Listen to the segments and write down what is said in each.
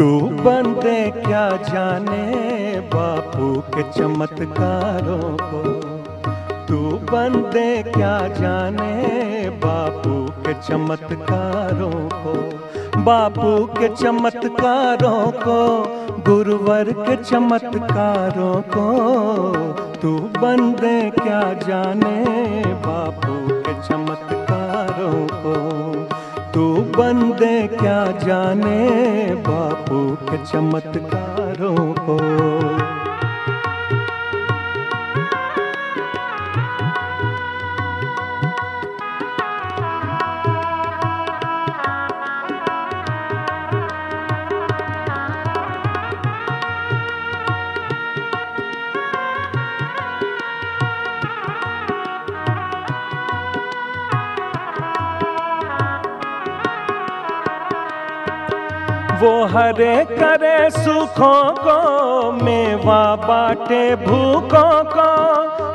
तू बंदे क्या जाने बापू के चमत्कारों को? तू बंदे क्या जाने बापू के चमत्कारों को? बापू के चमत्कारों को, गुरुवर के चमत्कारों को तू बंदे क्या जाने बापू के चमत्कारों को? तू बंदे क्या जाने बापू चमत्कारों को वो हरे करे सुखों को, मेवा बाटे भूखों को।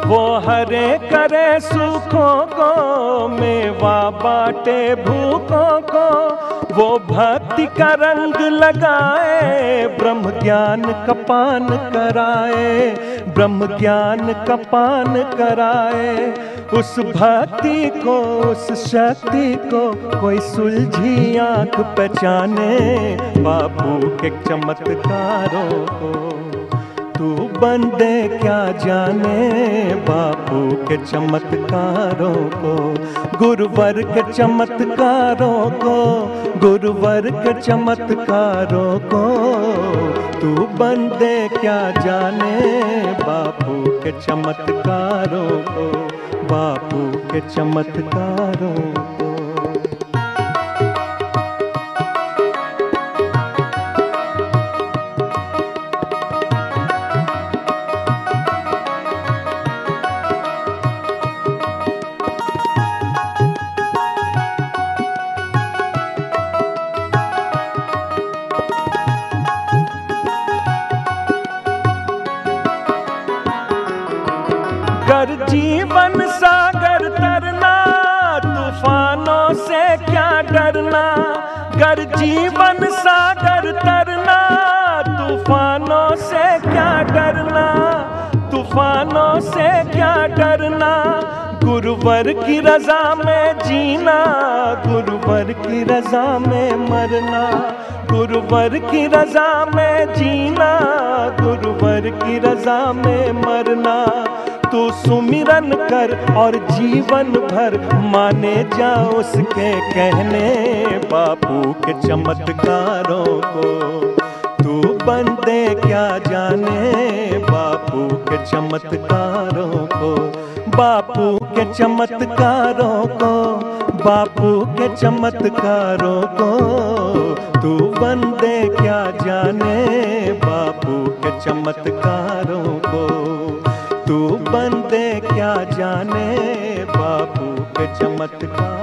वो हरे करे सुखों को, मेवा बाटे भूखों को। वो भक्ति का रंग लगाए, ब्रह्म ज्ञान कपान कराए, ब्रह्म ज्ञान कपान कराए। उस भक्ति को, उस शक्ति को कोई सुलझी आँख पहचाने, बापू के चमत्कारों को। तू बंदे क्या जाने? बापू के चमत्कारों को, गुरुवर के चमत्कारों को, गुरुवर के चमत्कारों को, तू बंदे क्या जाने? बापू के चमत्कारों को, बापू के चमत्कारों कर जीवन सागर तरना, तूफानों से क्या डरना? कर जीवन सागर तरना, तूफानों से क्या डरना? तूफानों से क्या डरना? गुरुवर की रजा में जीना, गुरुवर की रजा में मरना। गुरुवर की रजा में जीना, गुरुवर की रजा में मरना। तू सुमिरन कर और जीवन भर माने जा उसके कहने बापू के चमत्कारों को। तू बंदे क्या जाने बापू के चमत्कारों को। बापू के चमत्कारों को, बापू के चमत्कारों को। तू बंदे क्या जाने बापू के चमत्कारों को। चमत्कारों।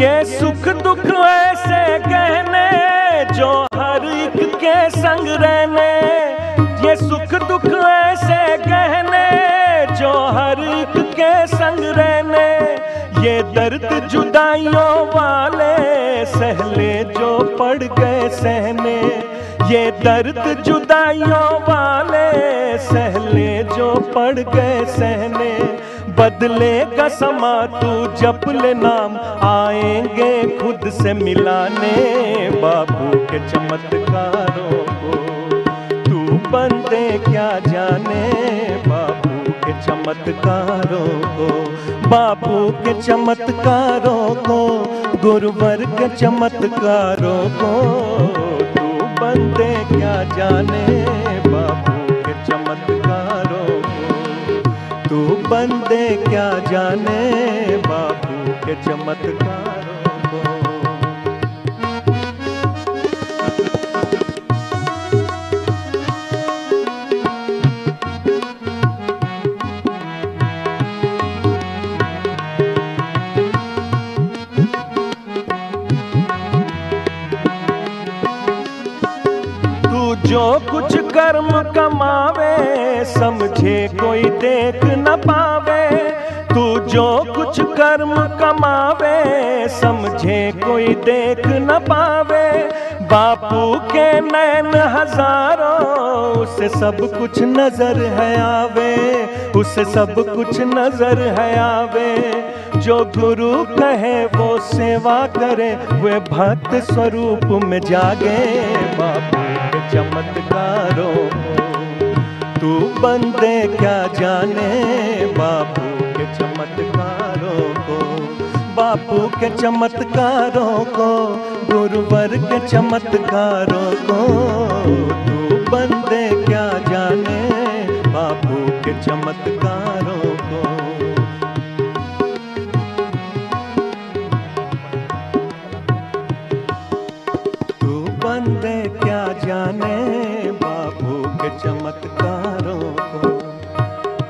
ये सुख दुख ऐसे कहने जो हर एक के संग रहने। ये सुख दुख ऐसे गहने जो हर एक के संग रहने। ये दर्द जुदाइयों वाले सहले जो पड़ गए सहने। ये दर्द जुदाइयों वाले सहले जो पड़ गए सहने। बदलेगा समा तू जप ले नाम, आएँगे खुद से मिलाने बाबू के चमत्कारों को। तू बंदे क्या जाने बाबू के चमत्कारों को? बाबू के चमत्कारों को, गुरुवर के चमत्कारों को। तू बंदे क्या जाने बंदे क्या जाने बापू के चमत्कारों। तू जो कुछ कर्म कमावे समझे, कोई देख न पावे। तू जो कुछ कर्म कमावे, समझे, कोई देख न पावे। बापू के नैन हज़ारों उसे सब कुछ नज़र है आवे। उसे सब कुछ नज़र है आवे। जो गुरु कहे, वो सेवा करे। वे भक्त स्वरूप में जागे। बापू के चमत्कारों तू बंदे क्या जाने बापू के चमत्कारों को? बापू के चमत्कारों को, गुरुवर के चमत्कारों को। तू बंदे क्या जाने बापू के चमत्कारों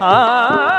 बापू के चमत्कारों को आ